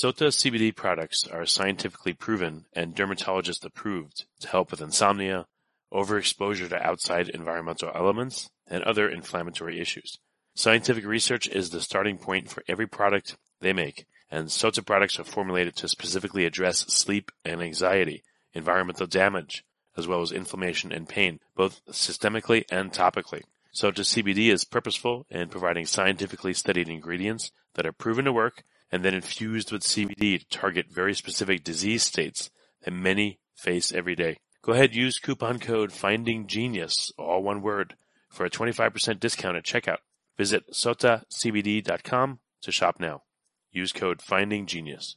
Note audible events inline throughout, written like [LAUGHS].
Sota CBD products are scientifically proven and dermatologist approved to help with insomnia, overexposure to outside environmental elements, and other inflammatory issues. Scientific research is the starting point for every product they make, and Sota products are formulated to specifically address sleep and anxiety, environmental damage, as well as inflammation and pain, both systemically and topically. Sota CBD is purposeful in providing scientifically studied ingredients that are proven to work and then infused with CBD to target very specific disease states that many face every day. Go ahead, use coupon code FINDINGGENIUS, all one word, for a 25% discount at checkout. Visit sotacbd.com to shop now. Use code FINDINGGENIUS.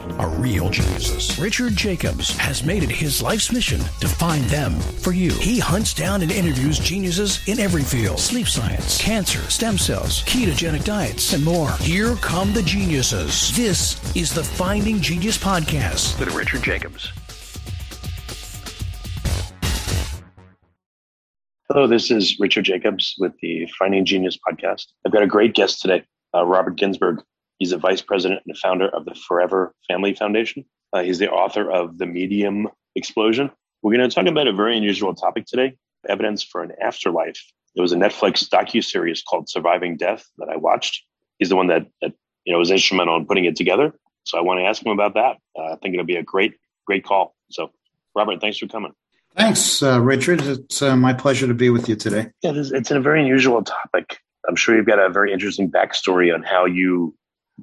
are real geniuses. Richard Jacobs has made it his life's mission to find them for you. He hunts down and interviews geniuses in every field sleep science, cancer, stem cells, ketogenic diets, and more. Here come the geniuses. This is the Finding Genius Podcast with Richard Jacobs. Hello, this is Richard Jacobs with the Finding Genius podcast. I've got a great guest today, uh, Robert Ginsberg. He's a vice president and founder of the Forever Family Foundation. Uh, he's the author of The Medium Explosion. We're going to talk about a very unusual topic today evidence for an afterlife. There was a Netflix docu-series called Surviving Death that I watched. He's the one that, that you know was instrumental in putting it together. So I want to ask him about that. Uh, I think it'll be a great, great call. So, Robert, thanks for coming. Thanks, uh, Richard. It's uh, my pleasure to be with you today. Yeah, it's, it's a very unusual topic. I'm sure you've got a very interesting backstory on how you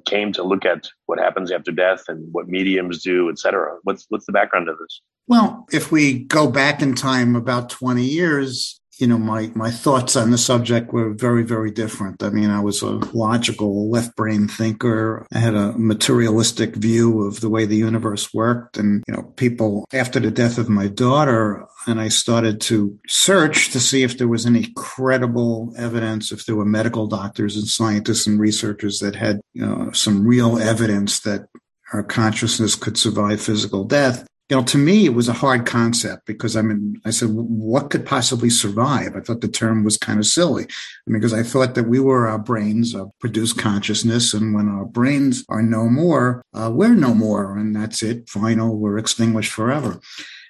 came to look at what happens after death and what mediums do, et cetera. What's what's the background of this? Well, if we go back in time about 20 years, you know, my my thoughts on the subject were very, very different. I mean, I was a logical left brain thinker. I had a materialistic view of the way the universe worked. And, you know, people after the death of my daughter, and I started to search to see if there was any credible evidence, if there were medical doctors and scientists and researchers that had, you know, some real evidence that our consciousness could survive physical death you know, to me, it was a hard concept because I mean, I said, what could possibly survive? I thought the term was kind of silly because I thought that we were our brains uh, produce consciousness. And when our brains are no more, uh, we're no more. And that's it. Final. We're extinguished forever.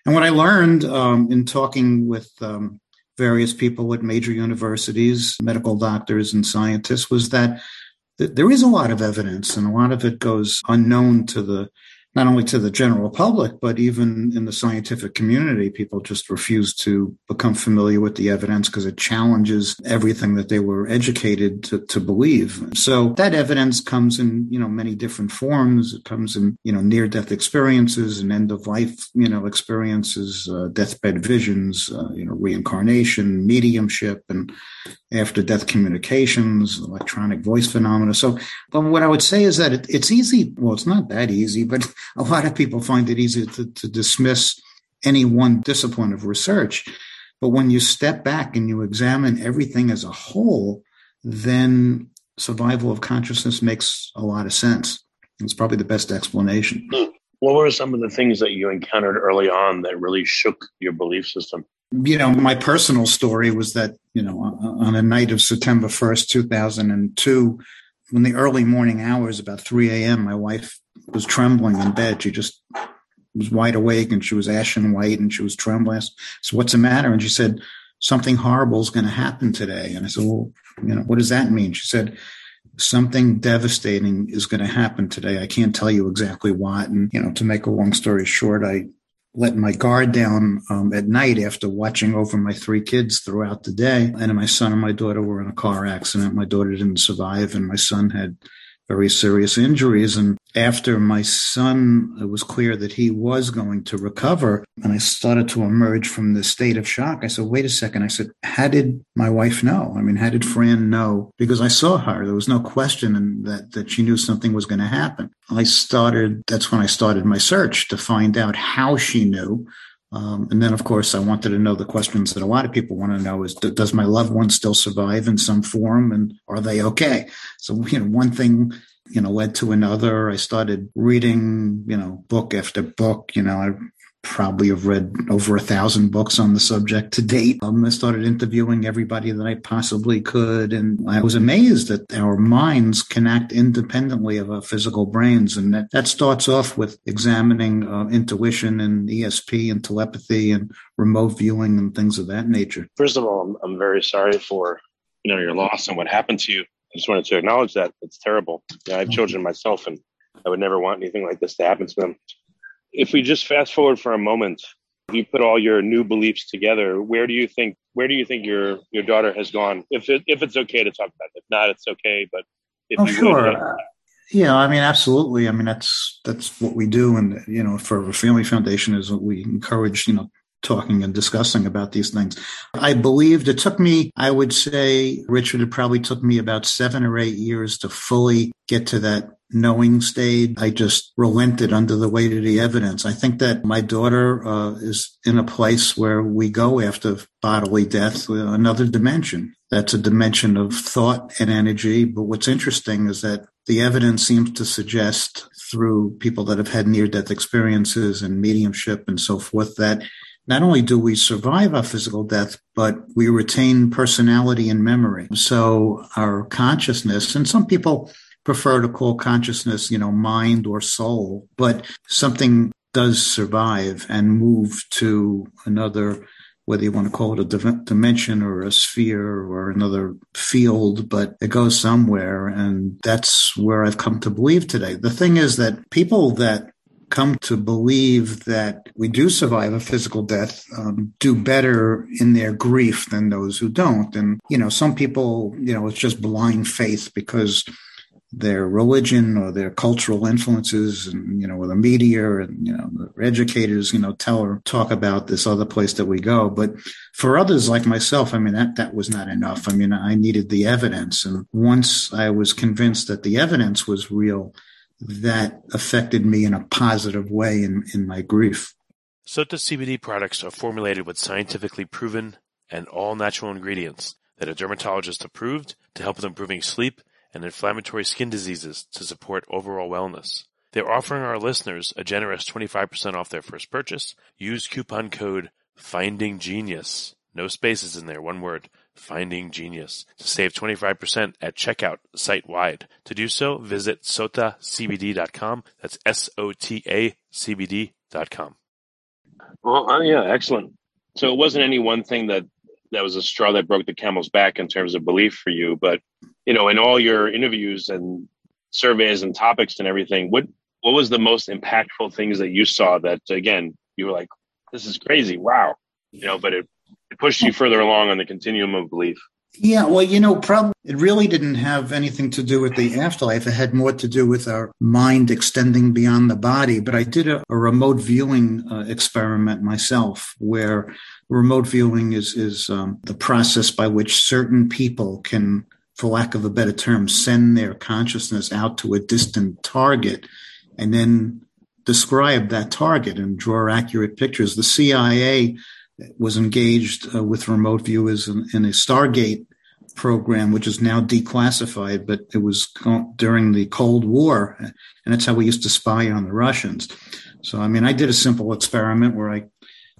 And what I learned um, in talking with um, various people at major universities, medical doctors and scientists was that th- there is a lot of evidence and a lot of it goes unknown to the not only to the general public, but even in the scientific community, people just refuse to become familiar with the evidence because it challenges everything that they were educated to, to believe. So that evidence comes in, you know, many different forms. It comes in, you know, near death experiences and end of life, you know, experiences, uh, deathbed visions, uh, you know, reincarnation, mediumship, and after death communications, electronic voice phenomena. So, but what I would say is that it, it's easy. Well, it's not that easy, but [LAUGHS] a lot of people find it easy to, to dismiss any one discipline of research. But when you step back and you examine everything as a whole, then survival of consciousness makes a lot of sense. It's probably the best explanation. What were some of the things that you encountered early on that really shook your belief system? You know, my personal story was that, you know, on a night of September 1st, 2002, in the early morning hours, about 3 a.m., my wife was trembling in bed. She just was wide awake and she was ashen white and she was trembling. So what's the matter? And she said, something horrible is going to happen today. And I said, well, you know, what does that mean? She said, something devastating is going to happen today. I can't tell you exactly what. And, you know, to make a long story short, I let my guard down um, at night after watching over my three kids throughout the day. And my son and my daughter were in a car accident. My daughter didn't survive, and my son had very serious injuries. And after my son, it was clear that he was going to recover. And I started to emerge from the state of shock. I said, wait a second. I said, how did my wife know? I mean, how did Fran know? Because I saw her. There was no question that, that she knew something was going to happen. I started, that's when I started my search to find out how she knew. Um, and then, of course, I wanted to know the questions that a lot of people want to know is, does my loved one still survive in some form and are they okay? So, you know, one thing you know, led to another. I started reading, you know, book after book. You know, I probably have read over a thousand books on the subject to date. Um, I started interviewing everybody that I possibly could. And I was amazed that our minds can act independently of our physical brains. And that, that starts off with examining uh, intuition and ESP and telepathy and remote viewing and things of that nature. First of all, I'm, I'm very sorry for, you know, your loss and what happened to you. I just wanted to acknowledge that it's terrible. I have children myself and I would never want anything like this to happen to them if we just fast forward for a moment, you put all your new beliefs together. Where do you think where do you think your your daughter has gone? If it, if it's okay to talk about it, if not, it's okay. But if oh, sure. Would, uh, yeah, I mean, absolutely. I mean, that's that's what we do, and you know, Forever Family Foundation is what we encourage. You know, talking and discussing about these things. I believed it took me, I would say, Richard, it probably took me about seven or eight years to fully get to that knowing stage. I just relented under the weight of the evidence. I think that my daughter uh, is in a place where we go after bodily death, uh, another dimension. That's a dimension of thought and energy. But what's interesting is that the evidence seems to suggest through people that have had near death experiences and mediumship and so forth that not only do we survive our physical death, but we retain personality and memory. So our consciousness, and some people prefer to call consciousness, you know, mind or soul, but something does survive and move to another, whether you want to call it a dimension or a sphere or another field, but it goes somewhere. And that's where I've come to believe today. The thing is that people that come to believe that we do survive a physical death um, do better in their grief than those who don't. And, you know, some people, you know, it's just blind faith because their religion or their cultural influences and you know with the media and you know educators you know tell or talk about this other place that we go. But for others like myself i mean that that was not enough. I mean i needed the evidence. And once i was convinced that the evidence was real that affected me in a positive way in, in my grief. Sota CBD products are formulated with scientifically proven and all natural ingredients that a dermatologist approved to help with improving sleep and inflammatory skin diseases to support overall wellness. They're offering our listeners a generous 25% off their first purchase. Use coupon code Finding Genius. No spaces in there, one word. Finding Genius to save 25% at checkout site-wide. To do so, visit sotacbd.com. That's S-O-T-A C-B-D.com. Well, uh, yeah, excellent. So it wasn't any one thing that that was a straw that broke the camel's back in terms of belief for you, but you know, in all your interviews and surveys and topics and everything, what what was the most impactful things that you saw that again you were like, this is crazy, wow, you know, but it it pushed you further along on the continuum of belief. Yeah, well, you know, probably it really didn't have anything to do with the afterlife. It had more to do with our mind extending beyond the body. But I did a, a remote viewing uh, experiment myself, where remote viewing is is um, the process by which certain people can, for lack of a better term, send their consciousness out to a distant target, and then describe that target and draw accurate pictures. The CIA was engaged uh, with remote viewers in, in, a Stargate program, which is now declassified, but it was during the Cold War, and that's how we used to spy on the Russians. So, I mean, I did a simple experiment where I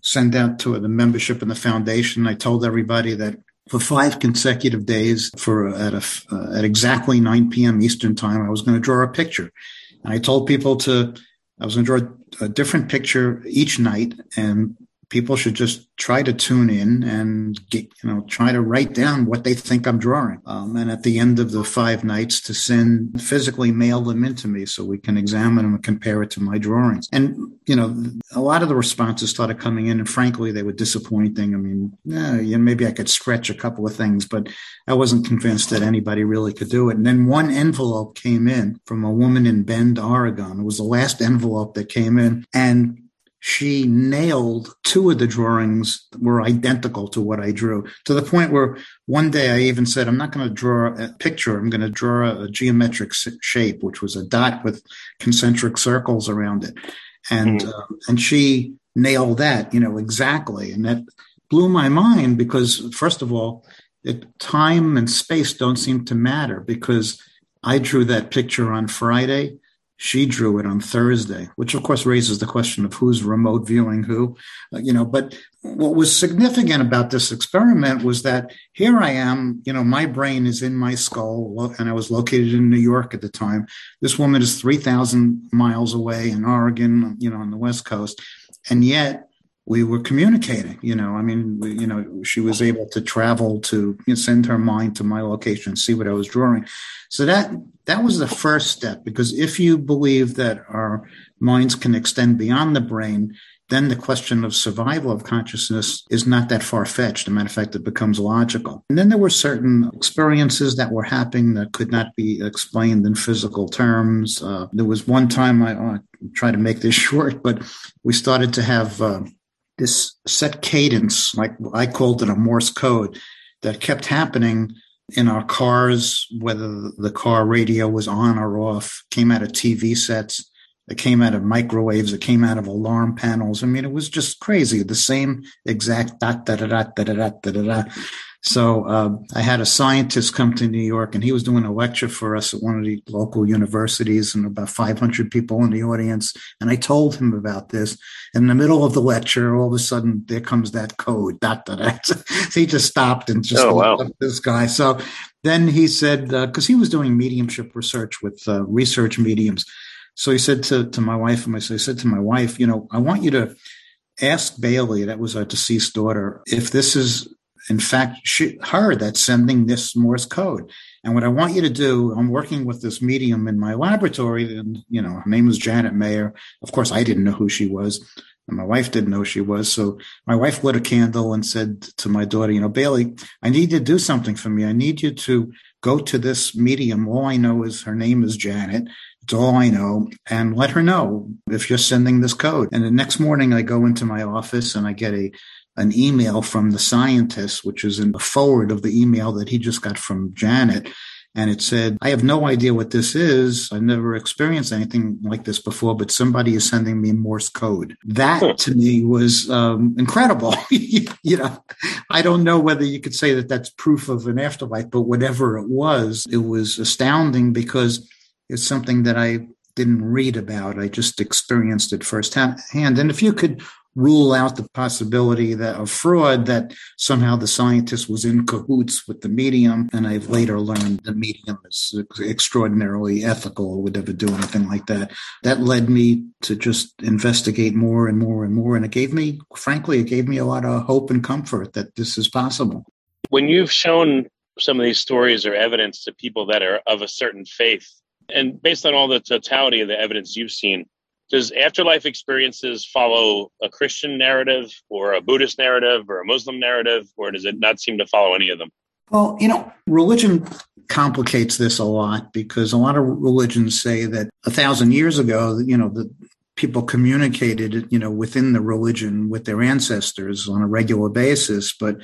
sent out to the membership in the foundation. I told everybody that for five consecutive days, for at a, uh, at exactly 9 p.m. Eastern time, I was going to draw a picture. And I told people to I was going to draw a different picture each night, and people should just try to tune in and get, you know, try to write down what they think I'm drawing. Um, and at the end of the five nights to send physically mail them into me so we can examine them and compare it to my drawings. And, you know, a lot of the responses started coming in and frankly, they were disappointing. I mean, yeah, maybe I could stretch a couple of things, but I wasn't convinced that anybody really could do it. And then one envelope came in from a woman in Bend, Oregon. It was the last envelope that came in and she nailed two of the drawings were identical to what I drew to the point where one day I even said, I'm not going to draw a picture. I'm going to draw a geometric shape, which was a dot with concentric circles around it. And, mm. uh, and she nailed that, you know, exactly. And that blew my mind because first of all, it, time and space don't seem to matter because I drew that picture on Friday. She drew it on Thursday, which of course raises the question of who's remote viewing who, uh, you know. But what was significant about this experiment was that here I am, you know, my brain is in my skull, and I was located in New York at the time. This woman is 3,000 miles away in Oregon, you know, on the West Coast. And yet we were communicating. You know, I mean, you know, she was able to travel to you know, send her mind to my location, and see what I was drawing. So that that was the first step. Because if you believe that our minds can extend beyond the brain, then the question of survival of consciousness is not that far fetched. As a matter of fact, it becomes logical. And then there were certain experiences that were happening that could not be explained in physical terms. Uh, there was one time I, I try to make this [LAUGHS] short, but we started to have uh, this set cadence, like I called it a Morse code, that kept happening in our cars, whether the car radio was on or off, came out of TV sets, it came out of microwaves, it came out of alarm panels. I mean, it was just crazy. The same exact dot da da da da da da da da. So uh, I had a scientist come to New York, and he was doing a lecture for us at one of the local universities, and about 500 people in the audience. And I told him about this. In the middle of the lecture, all of a sudden, there comes that code. [LAUGHS] Dot dot dot. so he just stopped and just oh, wow. this guy. So then he said, because uh, he was doing mediumship research with uh, research mediums. So he said to, to my wife, and I said to my wife, you know, I want you to ask Bailey, that was our deceased daughter, if this is in fact, she, her that's sending this Morse code. And what I want you to do, I'm working with this medium in my laboratory, and you know, her name is Janet Mayer. Of course, I didn't know who she was, and my wife didn't know she was. So my wife lit a candle and said to my daughter, you know, Bailey, I need you to do something for me. I need you to go to this medium. All I know is her name is Janet. It's all I know. And let her know if you're sending this code. And the next morning I go into my office and I get a an email from the scientist, which is in the forward of the email that he just got from Janet. And it said, I have no idea what this is. I've never experienced anything like this before, but somebody is sending me Morse code. That to me was um, incredible. [LAUGHS] you know, I don't know whether you could say that that's proof of an afterlife, but whatever it was, it was astounding because it's something that I didn't read about. I just experienced it firsthand. And if you could rule out the possibility that of fraud that somehow the scientist was in cahoots with the medium. And I've later learned the medium is extraordinarily ethical would never do anything like that. That led me to just investigate more and more and more. And it gave me, frankly, it gave me a lot of hope and comfort that this is possible. When you've shown some of these stories or evidence to people that are of a certain faith, and based on all the totality of the evidence you've seen, does afterlife experiences follow a Christian narrative or a Buddhist narrative or a Muslim narrative, or does it not seem to follow any of them? Well, you know, religion complicates this a lot because a lot of religions say that a thousand years ago, you know, the people communicated, you know, within the religion with their ancestors on a regular basis, but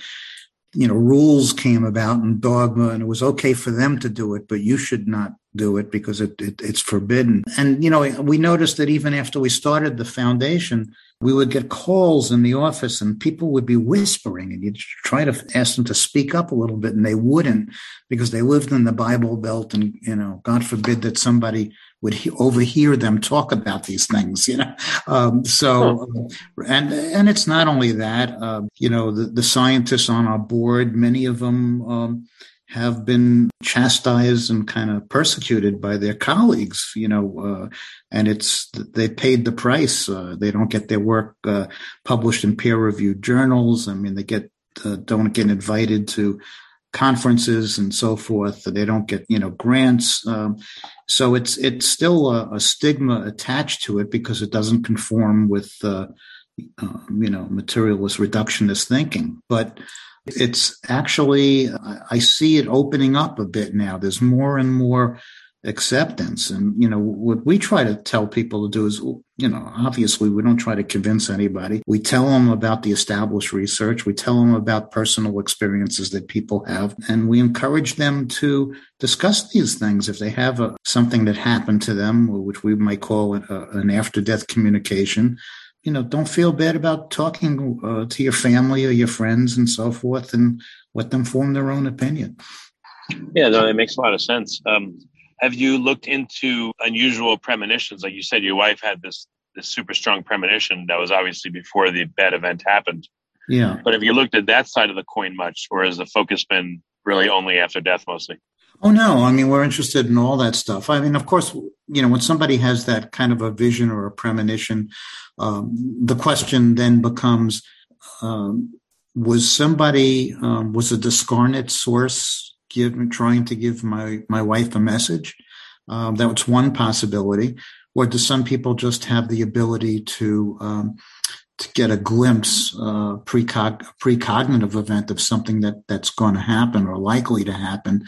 you know, rules came about and dogma, and it was okay for them to do it, but you should not do it because it, it, it's forbidden. And you know, we noticed that even after we started the foundation, we would get calls in the office, and people would be whispering, and you'd try to ask them to speak up a little bit, and they wouldn't because they lived in the Bible Belt, and you know, God forbid that somebody would he- overhear them talk about these things, you know. Um, so, uh, and and it's not only that, uh, you know, the, the scientists on our board, many of them um, have been chastised and kind of persecuted by their colleagues, you know, uh, and it's they paid the price. Uh, they don't get their work uh, published in peer-reviewed journals. I mean, they get uh, don't get invited to conferences and so forth. They don't get, you know, grants. Um, so it's it's still a, a, stigma attached to it because it doesn't conform with, uh, uh, you know, materialist reductionist thinking. But it's actually I see it opening up a bit now. There's more and more acceptance. And, you know, what we try to tell people to do is, you know, obviously we don't try to convince anybody. We tell them about the established research. We tell them about personal experiences that people have. And we encourage them to discuss these things. If they have a, something that happened to them, which we might call a, an after death communication, you know, don't feel bad about talking uh, to your family or your friends and so forth and let them form their own opinion. Yeah, no, that makes a lot of sense. Um, Have you looked into unusual premonitions? Like you said, your wife had this this super strong premonition that was obviously before the bad event happened. Yeah. But have you looked at that side of the coin much, or has the focus been really only after death mostly? Oh no, I mean we're interested in all that stuff. I mean, of course, you know when somebody has that kind of a vision or a premonition, um, the question then becomes: um, Was somebody um, was a discarnate source give, trying to give my my wife a message? Um, that was one possibility. Or do some people just have the ability to um, to get a glimpse, uh, precog- precognitive event of something that that's going to happen or likely to happen?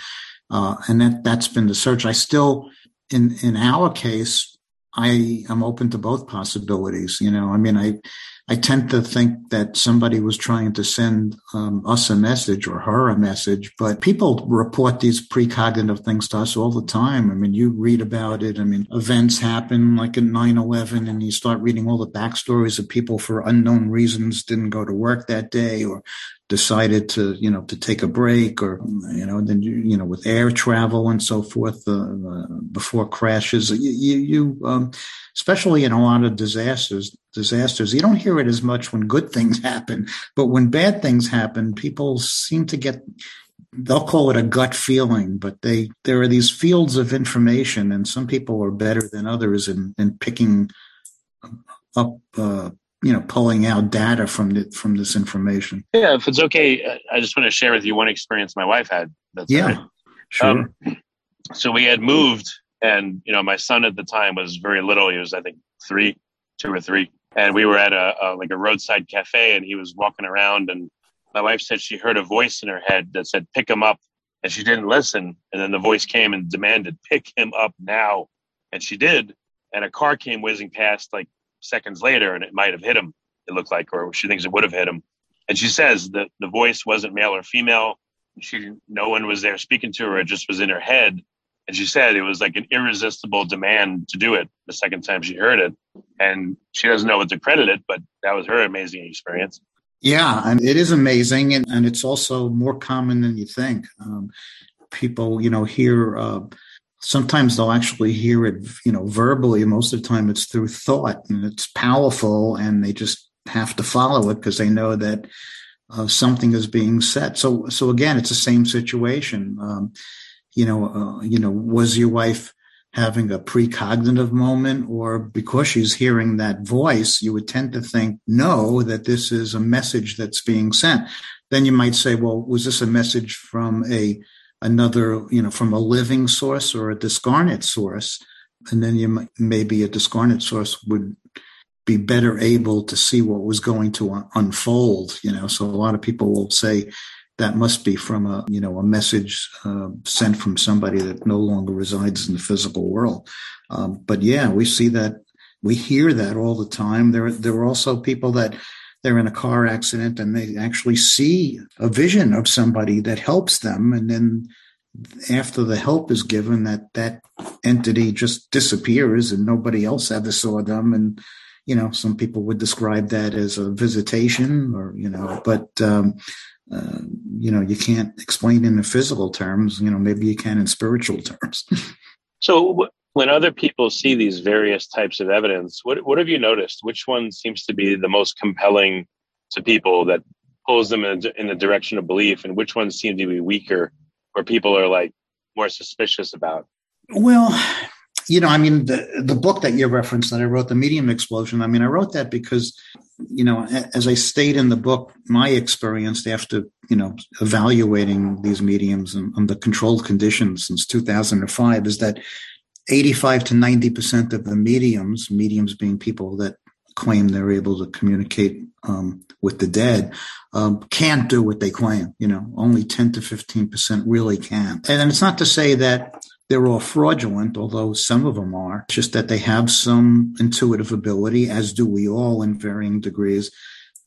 Uh, and that that's been the search. I still, in in our case, I am open to both possibilities. You know, I mean, I I tend to think that somebody was trying to send um, us a message or her a message, but people report these precognitive things to us all the time. I mean, you read about it. I mean, events happen like in 9 11, and you start reading all the backstories of people for unknown reasons didn't go to work that day or decided to, you know, to take a break or, you know, then you, you know, with air travel and so forth, uh, uh, before crashes, you, you, you um, especially in a lot of disasters, disasters, you don't hear it as much when good [LAUGHS] things happen, but when bad things happen, people seem to get, they'll call it a gut feeling, but they, there are these fields of information and some people are better than others in, in picking up, uh, you know pulling out data from the, from this information. Yeah, if it's okay, I just want to share with you one experience my wife had. That's yeah, right. sure. Um, so we had moved, and you know, my son at the time was very little. He was, I think, three, two or three, and we were at a, a like a roadside cafe, and he was walking around, and my wife said she heard a voice in her head that said, "Pick him up," and she didn't listen, and then the voice came and demanded, "Pick him up now," and she did, and a car came whizzing past like seconds later and it might have hit him, it looked like, or she thinks it would have hit him. And she says that the voice wasn't male or female. She, no one was there speaking to her. It just was in her head. And she said it was like an irresistible demand to do it the second time she heard it. And she doesn't know what to credit it, but that was her amazing experience. Yeah, and it is amazing. And, and it's also more common than you think. Um, people, you know, hear uh, sometimes they'll actually hear it, you know, verbally. Most of the time it's through thought and it's powerful and they just have to follow it because they know that uh, something is being said. So, so again, it's the same situation. Um, you know, uh, you know, was your wife having a precognitive moment or because she's hearing that voice, you would tend to think, no, that this is a message that's being sent. Then you might say, well, was this a message from a another, you know, from a living source or a discarnate source. And then you maybe a discarnate source would be better able to see what was going to unfold, you know. So a lot of people will say that must be from a, you know, a message uh, sent from somebody that no longer resides in the physical world. Um, but yeah, we see that, we hear that all the time. There, there are also people that they're in a car accident and they actually see a vision of somebody that helps them. And then after the help is given that that entity just disappears and nobody else ever saw them. And you know some people would describe that as a visitation or you know but um, uh, you know you can't explain in the physical terms you know maybe you can in spiritual terms. So when other people see these various types of evidence, what what have you noticed? Which one seems to be the most compelling to people that pulls them in, in the direction of belief, and which ones seem to be weaker, where people are like more suspicious about? Well, you know, I mean, the the book that you referenced that I wrote, the Medium Explosion. I mean, I wrote that because, you know, as I state in the book, my experience after you know evaluating these mediums and the controlled conditions since 2005 is that 85 to 90% of the mediums, mediums being people that claim they're able to communicate um, with the dead, um, can't do what they claim. You know, only 10 to 15% really can. And it's not to say that they're all fraudulent, although some of them are, it's just that they have some intuitive ability, as do we all in varying degrees.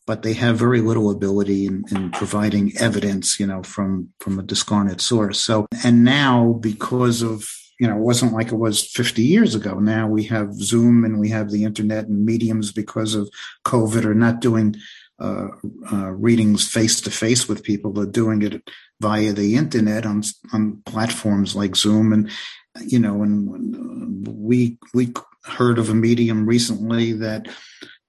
But they have very little ability in, in providing evidence, you know, from from a discarnate source. So, and now because of you know, it wasn't like it was 50 years ago. Now we have Zoom and we have the internet and mediums because of COVID are not doing uh, uh, readings face to face with people. They're doing it via the internet on on platforms like Zoom, and you know, and we we heard of a medium recently that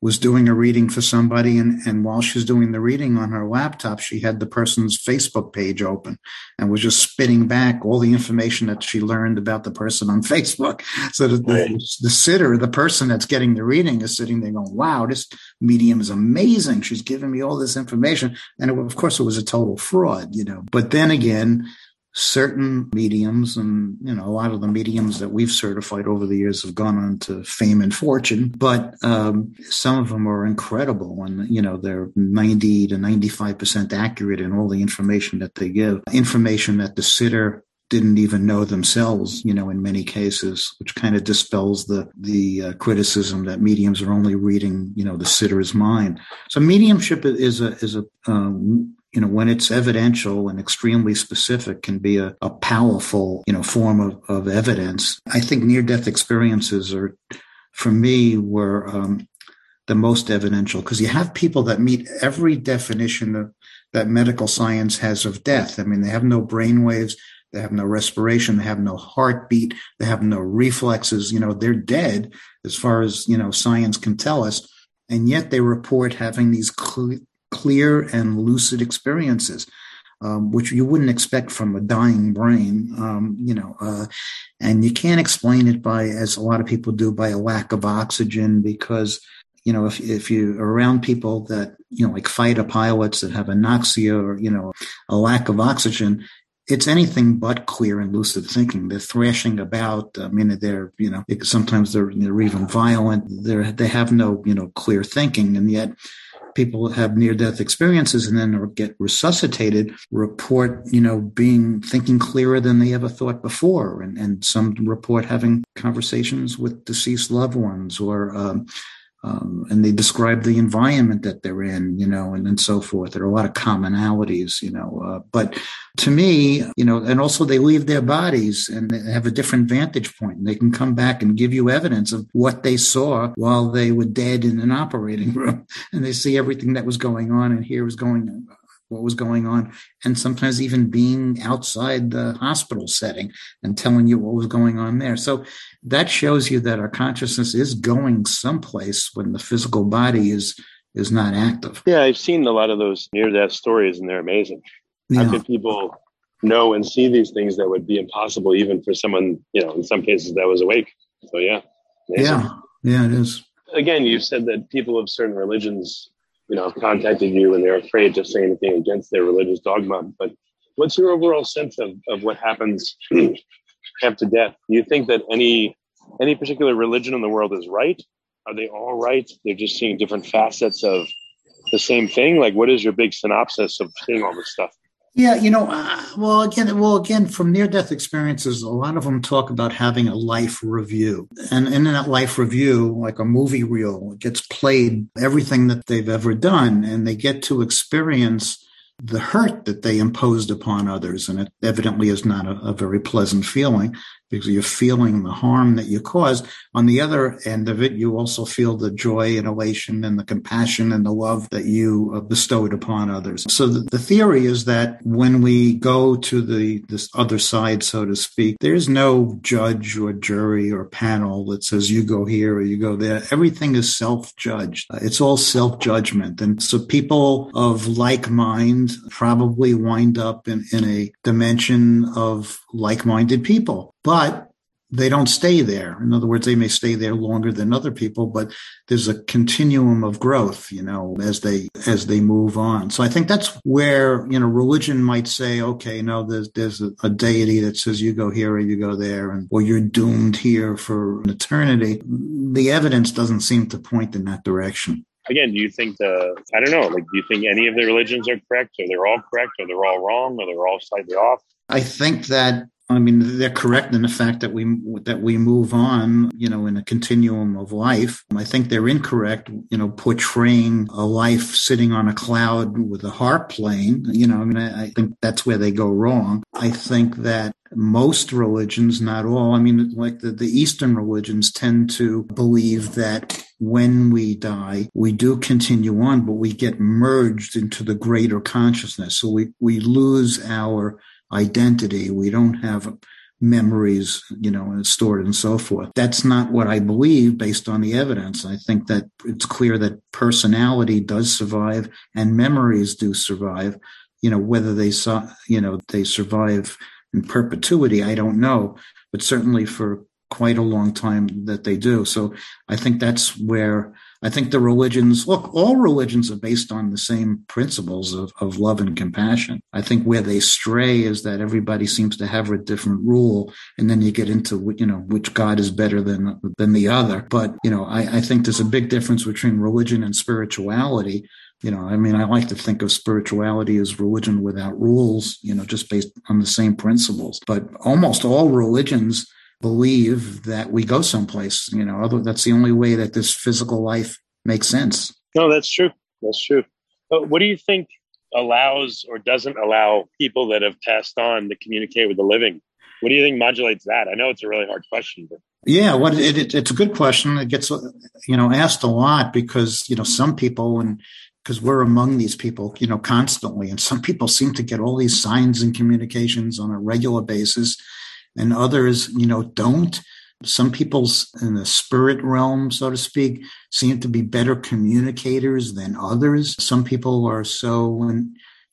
was doing a reading for somebody and, and while she was doing the reading on her laptop she had the person's facebook page open and was just spitting back all the information that she learned about the person on [LAUGHS] facebook. So that the, the sitter the person that's getting the reading is sitting there going wow this medium is amazing. She's giving me all this information. And it, of course it was a total fraud you know. But then again certain mediums and you know a lot of the mediums that we've certified over the years have gone on to fame and fortune but um, some of them are incredible and you know they're 90 to 95% accurate in all the information that they give information that the sitter didn't even know themselves, you know, in many cases, which kind of dispels the the uh, criticism that mediums are only reading, you know, the sitter's mind. So mediumship is a is a um, you know, when it's evidential and extremely specific can be a, a powerful, you know, form of, of evidence. I think near death experiences are, for me, were um, the most evidential because you have people that meet every definition of, that medical science has of death. I mean, they have no brain waves. They have no respiration. They have no heartbeat. They have no reflexes. You know, they're dead as far as, you know, science can tell us. And yet they report having these cl- clear and lucid experiences. Um, which you wouldn't expect from a dying brain, um, you know, uh, and you can't explain it by, as a lot of people do, by a lack of oxygen because, you know, if, if you're around people that, you know, like fighter pilots that have anoxia or, you know, a lack of oxygen, it's anything but clear and lucid thinking. They're thrashing about. I mean, they're, you know, sometimes they're, they're even violent. They're, they have no, you know, clear thinking. And yet people have near death experiences and then get resuscitated report, you know, being thinking clearer than they ever thought before. And, and some report having conversations with deceased loved ones or, um, um, and they describe the environment that they're in, you know, and, and so forth. There are a lot of commonalities, you know. Uh, but to me, you know, and also they leave their bodies and they have a different vantage point. And they can come back and give you evidence of what they saw while they were dead in an operating [LAUGHS] room, and they see everything that was going on and here was going what was going on, and sometimes even being outside the hospital setting and telling you what was going on there. So that shows you that our consciousness is going someplace when the physical body is is not active. Yeah, I've seen a lot of those near death stories, and they're amazing. Yeah. How can people know and see these things that would be impossible even for someone, you know, in some cases that was awake? So yeah, amazing. yeah, yeah, it is. Again, you said that people of certain religions you know, contacted you and they're afraid to say anything against their religious dogma. But what's your overall sense of, of what happens [CLEARS THROAT] after death? Do you think that any any particular religion in the world is right? Are they all right? They're just seeing different facets of the same thing. Like, what is your big synopsis of seeing all this stuff? Yeah, you know, uh, well, again, well, again, from near-death experiences, a lot of them talk about having a life review, and in that life review, like a movie reel, gets played everything that they've ever done, and they get to experience the hurt that they imposed upon others, and it evidently is not a, a very pleasant feeling because you're feeling the harm that you caused. On the other end of it, you also feel the joy and elation and the compassion and the love that you bestowed upon others. So the, the theory is that when we go to the this other side, so to speak, there's no judge or jury or panel that says you go here or you go there. Everything is self-judged. It's all self-judgment. And so people of like mind probably wind up in, in a dimension of like-minded people but they don't stay there. In other words, they may stay there longer than other people, but there's a continuum of growth, you know, as they as they move on. So I think that's where you know religion might say, okay, no, there's there's a, a deity that says you go here or you go there, and or you're doomed here for an eternity. The evidence doesn't seem to point in that direction again, do you think the I don't know, like do you think any of the religions are correct, or they're all correct, or they're all wrong, or they're all slightly off? I think that I mean, they're correct in the fact that we that we move on, you know, in a continuum of life. I think they're incorrect, you know, portraying a life sitting on a cloud with a harp playing. You know, I mean, I, I think that's where they go wrong. I think that most religions, not all, I mean, like the, the Eastern religions tend to believe that when we die, we do continue on, but we get merged into the greater consciousness. So we, we lose our identity. We don't have memories, you know, stored and so forth. That's not what I believe based on the evidence. I think that it's clear that personality does survive and memories do survive. You know, whether they you know, they survive in perpetuity, I don't know, but certainly for quite a long time that they do. So I think that's where I think the religions, look, all religions are based on the same principles of, of love and compassion. I think where they stray is that everybody seems to have a different rule. And then you get into, you know, which God is better than, than the other. But, you know, I, I think there's a big difference between religion and spirituality. You know, I mean, I like to think of spirituality as religion without rules, you know, just based on the same principles. But almost all religions believe that we go someplace. You know, other, that's the only way that this physical life makes sense. No, that's true. That's true. But what do you think allows or doesn't allow people that have passed on to communicate with the living? What do you think modulates that? I know it's a really hard question, but yeah, what it, it, it's a good question. It gets you know asked a lot because you know some people and because we're among these people, you know, constantly, and some people seem to get all these signs and communications on a regular basis and others, you know, don't. Some people's in the spirit realm, so to speak, seem to be better communicators than others. Some people are so,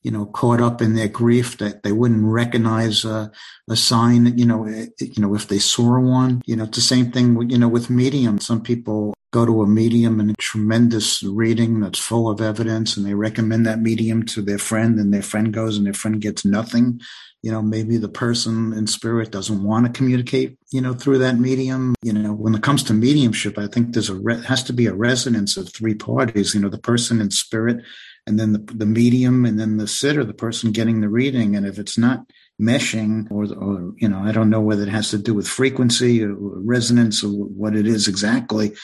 you know, caught up in their grief that they wouldn't recognize a, a sign, you know, eh, you know, if they saw one. You know, it's the same thing, you know, with medium. Some people go to a medium and a tremendous reading that's full of evidence and they recommend that medium to their friend and their friend goes and their friend gets nothing. You know maybe the person in spirit doesn't want to communicate you know through that medium. You know when it comes to mediumship i think there's a re- has to be a resonance of three parties you know the person in spirit and then the, the medium and then the sitter the person getting the reading. And if it's not meshing or, or you know i don't know whether it has to do with frequency or resonance or what it is exactly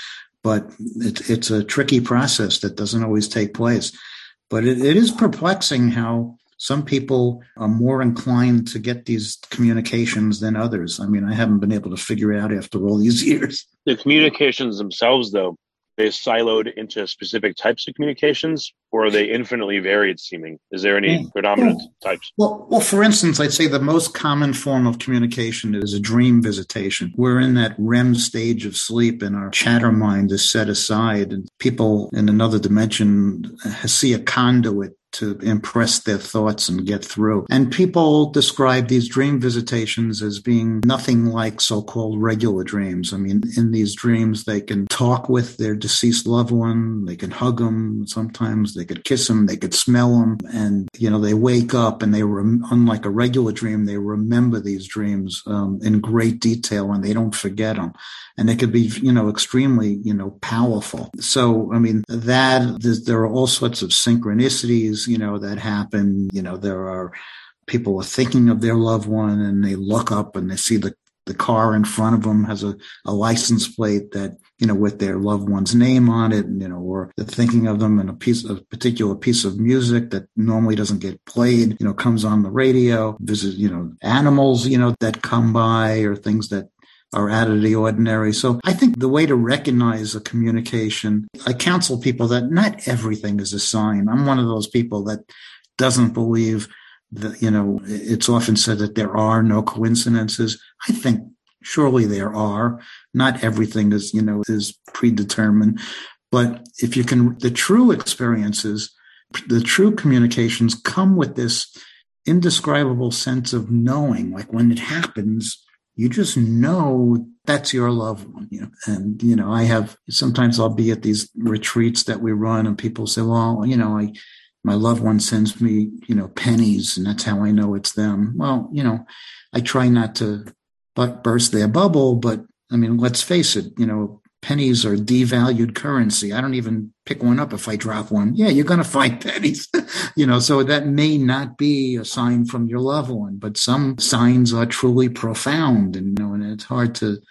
but it, it's a tricky process that doesn't always take place but it, it is perplexing how some people are more inclined to get these communications than others. I mean, I haven't been able to figure it out after all these [LAUGHS] years. The communications themselves, though, they siloed into specific types of communications, or are they infinitely varied seeming? Is there any yeah. predominant well, types? Well, well, for instance, I'd say the most common form of communication is a dream visitation. We're in that REM stage of sleep, and our chatter mind is set aside, and people in another dimension see a conduit to impress their thoughts and get through. And people describe these dream visitations as being nothing like so-called regular dreams. I mean, in these dreams, they can talk with their deceased loved one. They can hug them. Sometimes they could kiss them. They could smell them. And, you know, they wake up and they, rem- unlike a regular dream, they remember these dreams um, in great detail and they don't forget them and they could be, you know, extremely, you know, powerful. So, I mean, that there are all sorts of synchronicities, you know, that happen. You know, there are people are thinking of their loved one and they look up and they see the the car in front of them has a, a license plate that you know with their loved one's name on it and, you know or they're thinking of them in a piece of particular piece of music that normally doesn't get played you know comes on the radio visit you know animals you know that come by or things that are out of the ordinary. So I think the way to recognize a communication, I counsel people that not everything is a sign. I'm one of those people that doesn't believe that, you know, it's often said that there are no coincidences. I think surely there are. Not everything is, you know, is predetermined. But if you can, the true experiences, the true communications come with this indescribable sense of knowing, like when it happens, you just know that's your loved one. You know? And, you know, I have sometimes I'll be at these retreats that we run and people say, well, you know, I, my loved one sends me, you know, pennies and that's how I know it's them. Well, you know, I try not to but burst their bubble, but I mean, let's face it, you know, pennies are devalued currency. I don't even pick one up if I drop one. Yeah, you're going to find [LAUGHS] pennies, you know, so that may not be a sign from your loved one, but some signs are truly profound and, you know, and it's hard to,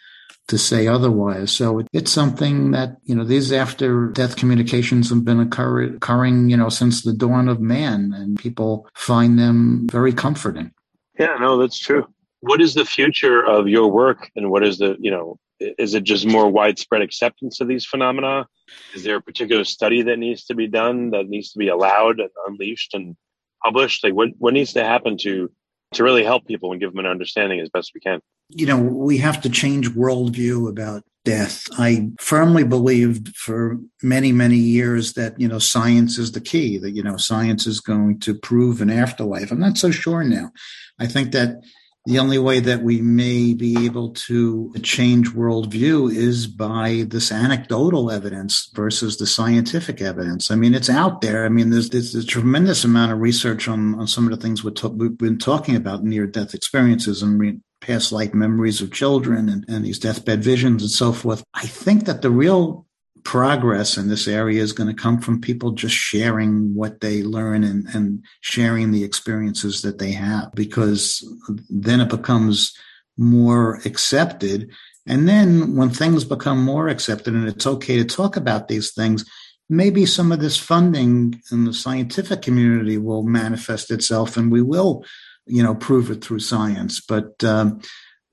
to say otherwise. So it's something that, you know, these after death communications have been occur- occurring, you know, since the dawn of man and people find them very comforting. Yeah, no, that's true. What is the future of your work and what is the, you know, is it just more widespread acceptance of these phenomena? Is there a particular study that needs to be done that needs to be allowed and unleashed and published? Like what, what needs to happen to to really help people and give them an understanding as best we can? you know, we have to change worldview about death. I firmly believed for many, many years that, you know, science is the key, that, you know, science is going to prove an afterlife. I'm not so sure now. I think that the only way that we may be able to change worldview is by this anecdotal evidence versus the scientific evidence. I mean, it's out there. I mean, there's, there's a tremendous amount of research on, on some of the things we have been talking about near death experiences and re- past life memories of children and, and these deathbed visions and so forth. I think that the real progress in this area is going to come from people just sharing what they learn and, and sharing the experiences that they have because then it becomes more accepted. And then when things become more accepted and it's okay to talk about these things, maybe some of this funding in the scientific community will manifest itself and we will, you know, prove it through science. But um,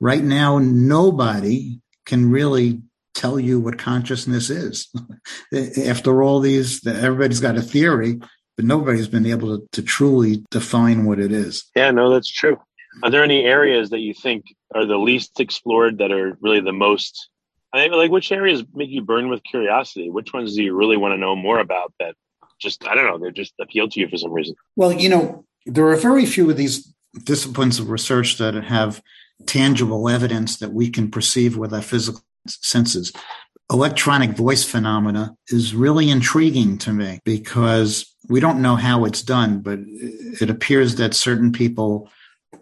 right now, nobody can really tell you what consciousness is. [LAUGHS] After all these, everybody's got a theory, but nobody's been able to, to truly define what it is. Yeah, no, that's true. Are there any areas that you think are the least explored that are really the most? I mean, like which areas make you burn with curiosity? Which ones do you really want to know more about that just, I don't know, they just appeal to you for some reason? Well, you know, there are very few of these disciplines of research that have tangible evidence that we can perceive with our physical senses. Electronic voice phenomena is really intriguing to me because we don't know how it's done, but it appears that certain people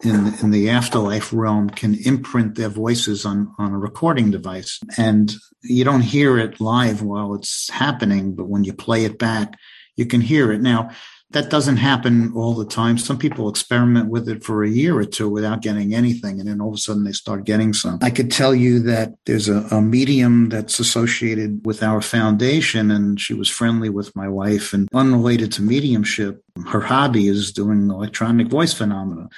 in, in the afterlife realm can imprint their voices on, on a recording device. And you don't hear it live while it's happening, but when you play it back, you can hear it. Now, that doesn't happen all the time. Some people experiment with it for a year or two without getting anything, and then all of a sudden they start getting some. I could tell you that there's a, a medium that's associated with our foundation, and she was friendly with my wife and unrelated to mediumship. Her hobby is doing electronic voice phenomena.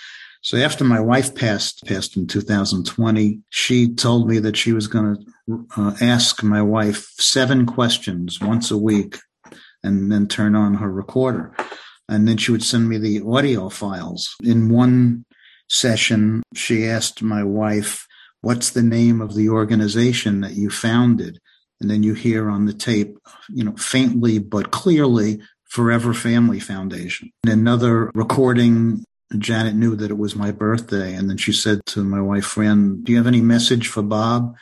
So after my wife passed, passed in 2020, she told me that she was going to uh, ask my wife seven questions once a week and then turn on her recorder. And then she would send me the audio files. In one session, she asked my wife, What's the name of the organization that you founded? And then you hear on the tape, you know, faintly but clearly, Forever Family Foundation. In another recording, Janet knew that it was my birthday. And then she said to my wife, Fran, do you have any message for Bob?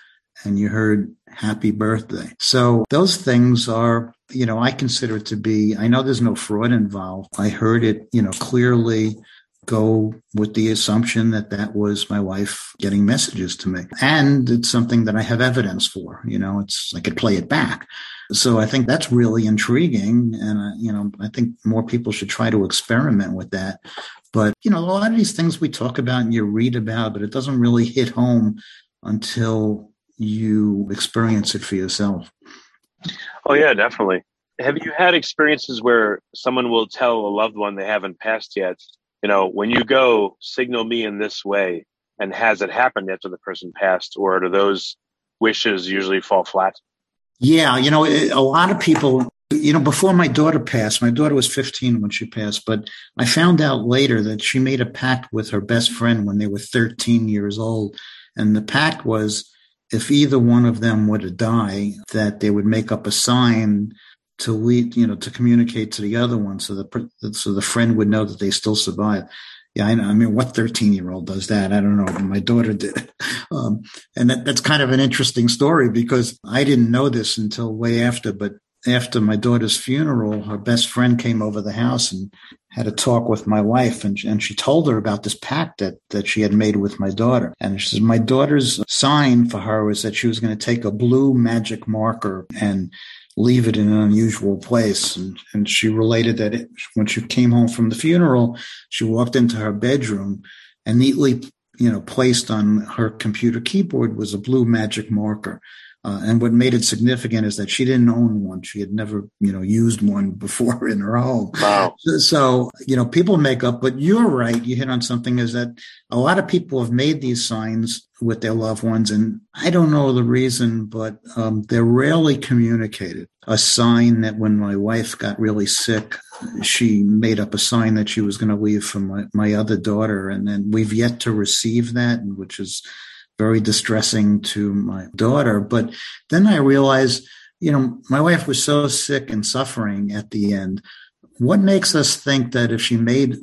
And you heard happy birthday. So those things are, you know, I consider it to be, I know there's no fraud involved. I heard it, you know, clearly go with the assumption that that was my wife getting messages to me. And it's something that I have evidence for, you know, it's, I could play it back. So I think that's really intriguing. And, uh, you know, I think more people should try to experiment with that. But, you know, a lot of these things we talk about and you read about, but it doesn't really hit home until you experience it for yourself. Oh, yeah, definitely. Have you had experiences where someone will tell a loved one they haven't passed yet, you know, when you go, signal me in this way? And has it happened after the person passed, or do those wishes usually fall flat? Yeah, you know, eh, a lot of people, you know, before my daughter passed, my daughter was 15 when she passed, but I found out later that she made a pact with her best friend when they were 13 years old. And the pact was if either one of them were to die, that they would make up a sign to lead, you know, to communicate to the other one, so the so the friend would know that they still survive. Yeah, I know. I mean, what thirteen year old does that? I don't know. My daughter did, [LAUGHS] um, and that, that's kind of an interesting story because I didn't know this until way after. But after my daughter's funeral, her best friend came over the house and had a talk with my wife, and, and she told her about this pact that, that she had made with my daughter. And she says, My daughter's sign for her was that she was going to take a blue magic marker and leave it in an unusual place. And, and she related that it, when she came home from the funeral, she walked into her bedroom and neatly, you know, placed on her computer keyboard was a blue magic marker. Uh, and what made it significant is that she didn't own one. She had never, you know, used one [LAUGHS] before in her home. Wow. So, you know, people make up, but you're right. You hit on something is that a lot of people have made these signs with their loved ones. And I don't know the reason, but um, they're rarely communicated. A sign that when my wife got really sick, she made up a sign that she was going to leave for my, my other daughter. And then we've yet to receive that, which is very distressing to my daughter. But then I realized, you know, my wife was so sick and suffering at the end. What makes us think that if she made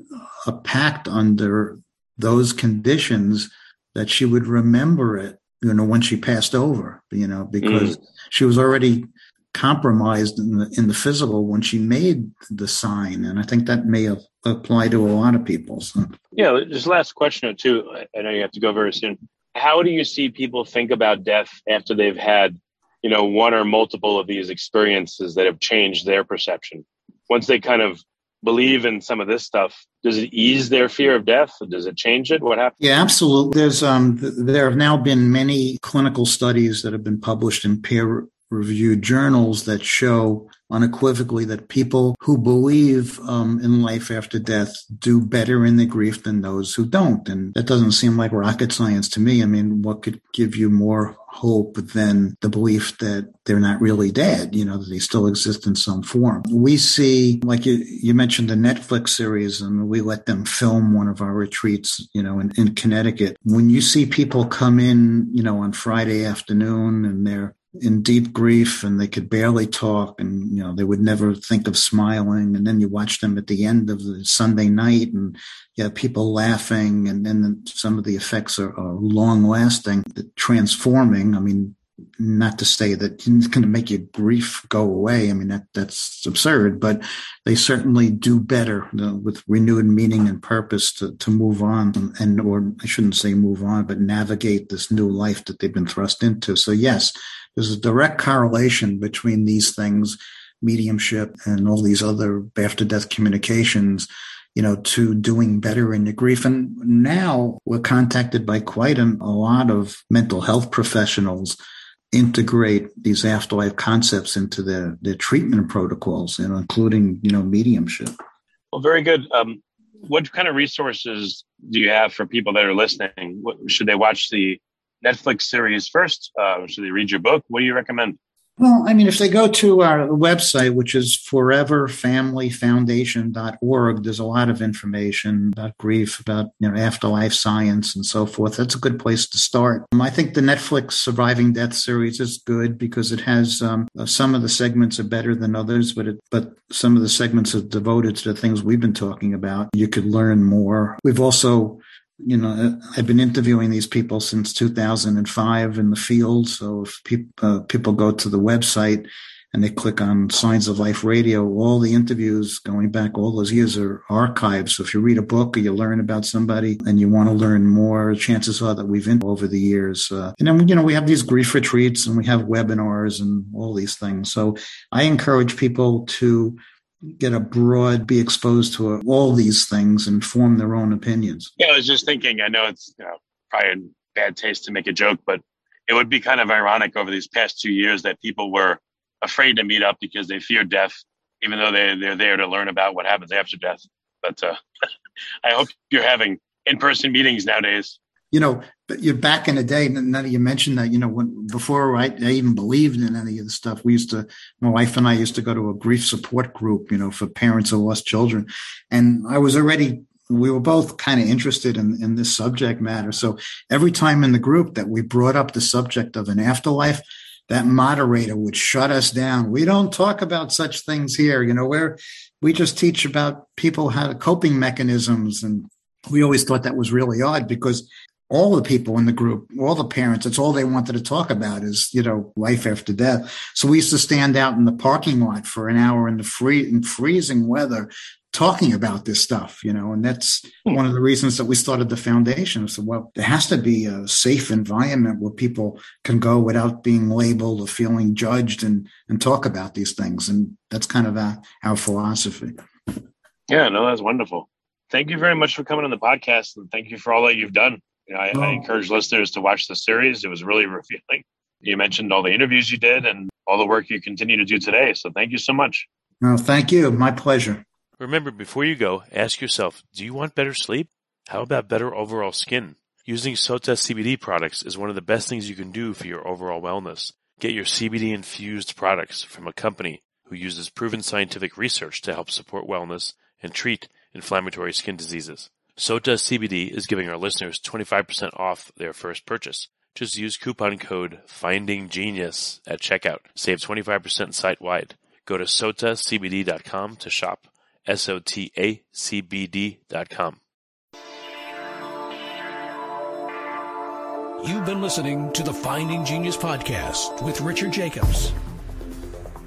a pact under those conditions, that she would remember it, you know, when she passed over, you know, because mm. she was already compromised in the, in the physical when she made the sign. And I think that may have apply to a lot of people. So. Yeah, just last question or two. I know you have to go very soon. How do you see people think about death after they've had, you know, one or multiple of these experiences that have changed their perception? Once they kind of believe in some of this stuff, does it ease their fear of death? Does it change it? What happens? Yeah, absolutely. There's um, there have now been many clinical studies that have been published in peer reviewed journals that show unequivocally that people who believe um, in life after death do better in the grief than those who don't. And that doesn't seem like rocket science to me. I mean, what could give you more hope than the belief that they're not really dead, you know, that they still exist in some form. We see, like you, you mentioned the Netflix series, and we let them film one of our retreats, you know, in, in Connecticut. When you see people come in, you know, on Friday afternoon and they're in deep grief and they could barely talk and you know they would never think of smiling and then you watch them at the end of the sunday night and you have people laughing and then some of the effects are, are long lasting transforming i mean not to say that it's going to make your grief go away. I mean, that that's absurd, but they certainly do better you know, with renewed meaning and purpose to, to move on and, and, or I shouldn't say move on, but navigate this new life that they've been thrust into. So yes, there's a direct correlation between these things, mediumship and all these other after death communications, you know, to doing better in your grief. And now we're contacted by quite an, a lot of mental health professionals integrate these afterlife concepts into their, their treatment protocols, you know, including, you know, mediumship. Well, very good. Um, what kind of resources do you have for people that are listening? What, should they watch the Netflix series first? Uh, should they read your book? What do you recommend? Well, I mean, if they go to our website, which is foreverfamilyfoundation.org, there's a lot of information about grief, about you know afterlife science, and so forth. That's a good place to start. Um, I think the Netflix Surviving Death series is good because it has um, uh, some of the segments are better than others, but it, but some of the segments are devoted to the things we've been talking about. You could learn more. We've also you know, I've been interviewing these people since 2005 in the field. So if pe- uh, people go to the website and they click on Signs of Life Radio, all the interviews going back all those years are archived. So if you read a book or you learn about somebody and you want to learn more, chances are that we've in over the years. Uh, and then, you know, we have these grief retreats and we have webinars and all these things. So I encourage people to get a broad, be exposed to all these things and form their own opinions. Yeah, I was just thinking, I know it's you know, probably bad taste to make a joke, but it would be kind of ironic over these past two years that people were afraid to meet up because they feared death, even though they, they're there to learn about what happens after death. But uh, [LAUGHS] I hope you're having in person meetings nowadays you know, but you're back in the day. None of you mentioned that, you know, when before I, I, even believed in any of the stuff, we used to, my wife and I used to go to a grief support group, you know, for parents of lost children. And I was already, we were both kind of interested in, in this subject matter. So every time in the group that we brought up the subject of an afterlife, that moderator would shut us down. We don't talk about such things here. You know, where we just teach about people how to coping mechanisms and we always thought that was really odd because all the people in the group, all the parents, it's all they wanted to talk about is, you know, life after death. So we used to stand out in the parking lot for an hour in the free in freezing weather talking about this stuff, you know, and that's hmm. one of the reasons that we started the foundation. So, well, there has to be a safe environment where people can go without being labeled or feeling judged and, and talk about these things. And that's kind of our, our philosophy. Yeah, no, that's wonderful. Thank you very much for coming on the podcast and thank you for all that you've done. You know, I, oh. I encourage listeners to watch the series. It was really [LAUGHS] revealing. You mentioned all the interviews you did and all the work you continue to do today. So thank you so much. No, thank you. My pleasure. Remember, before you go, ask yourself, do you want better sleep? How about better overall skin? Using Sota CBD products is one of the best things you can do for your overall wellness. Get your CBD infused products from a company who uses proven scientific research to help support wellness and treat inflammatory skin diseases. Sota CBD is giving our listeners 25% off their first purchase. Just use coupon code FINDINGGENIUS at checkout. Save 25% site wide. Go to sotacbd.com to shop. S-O-T-A-C-B-D.com. You've been listening to the Finding Genius podcast with Richard Jacobs.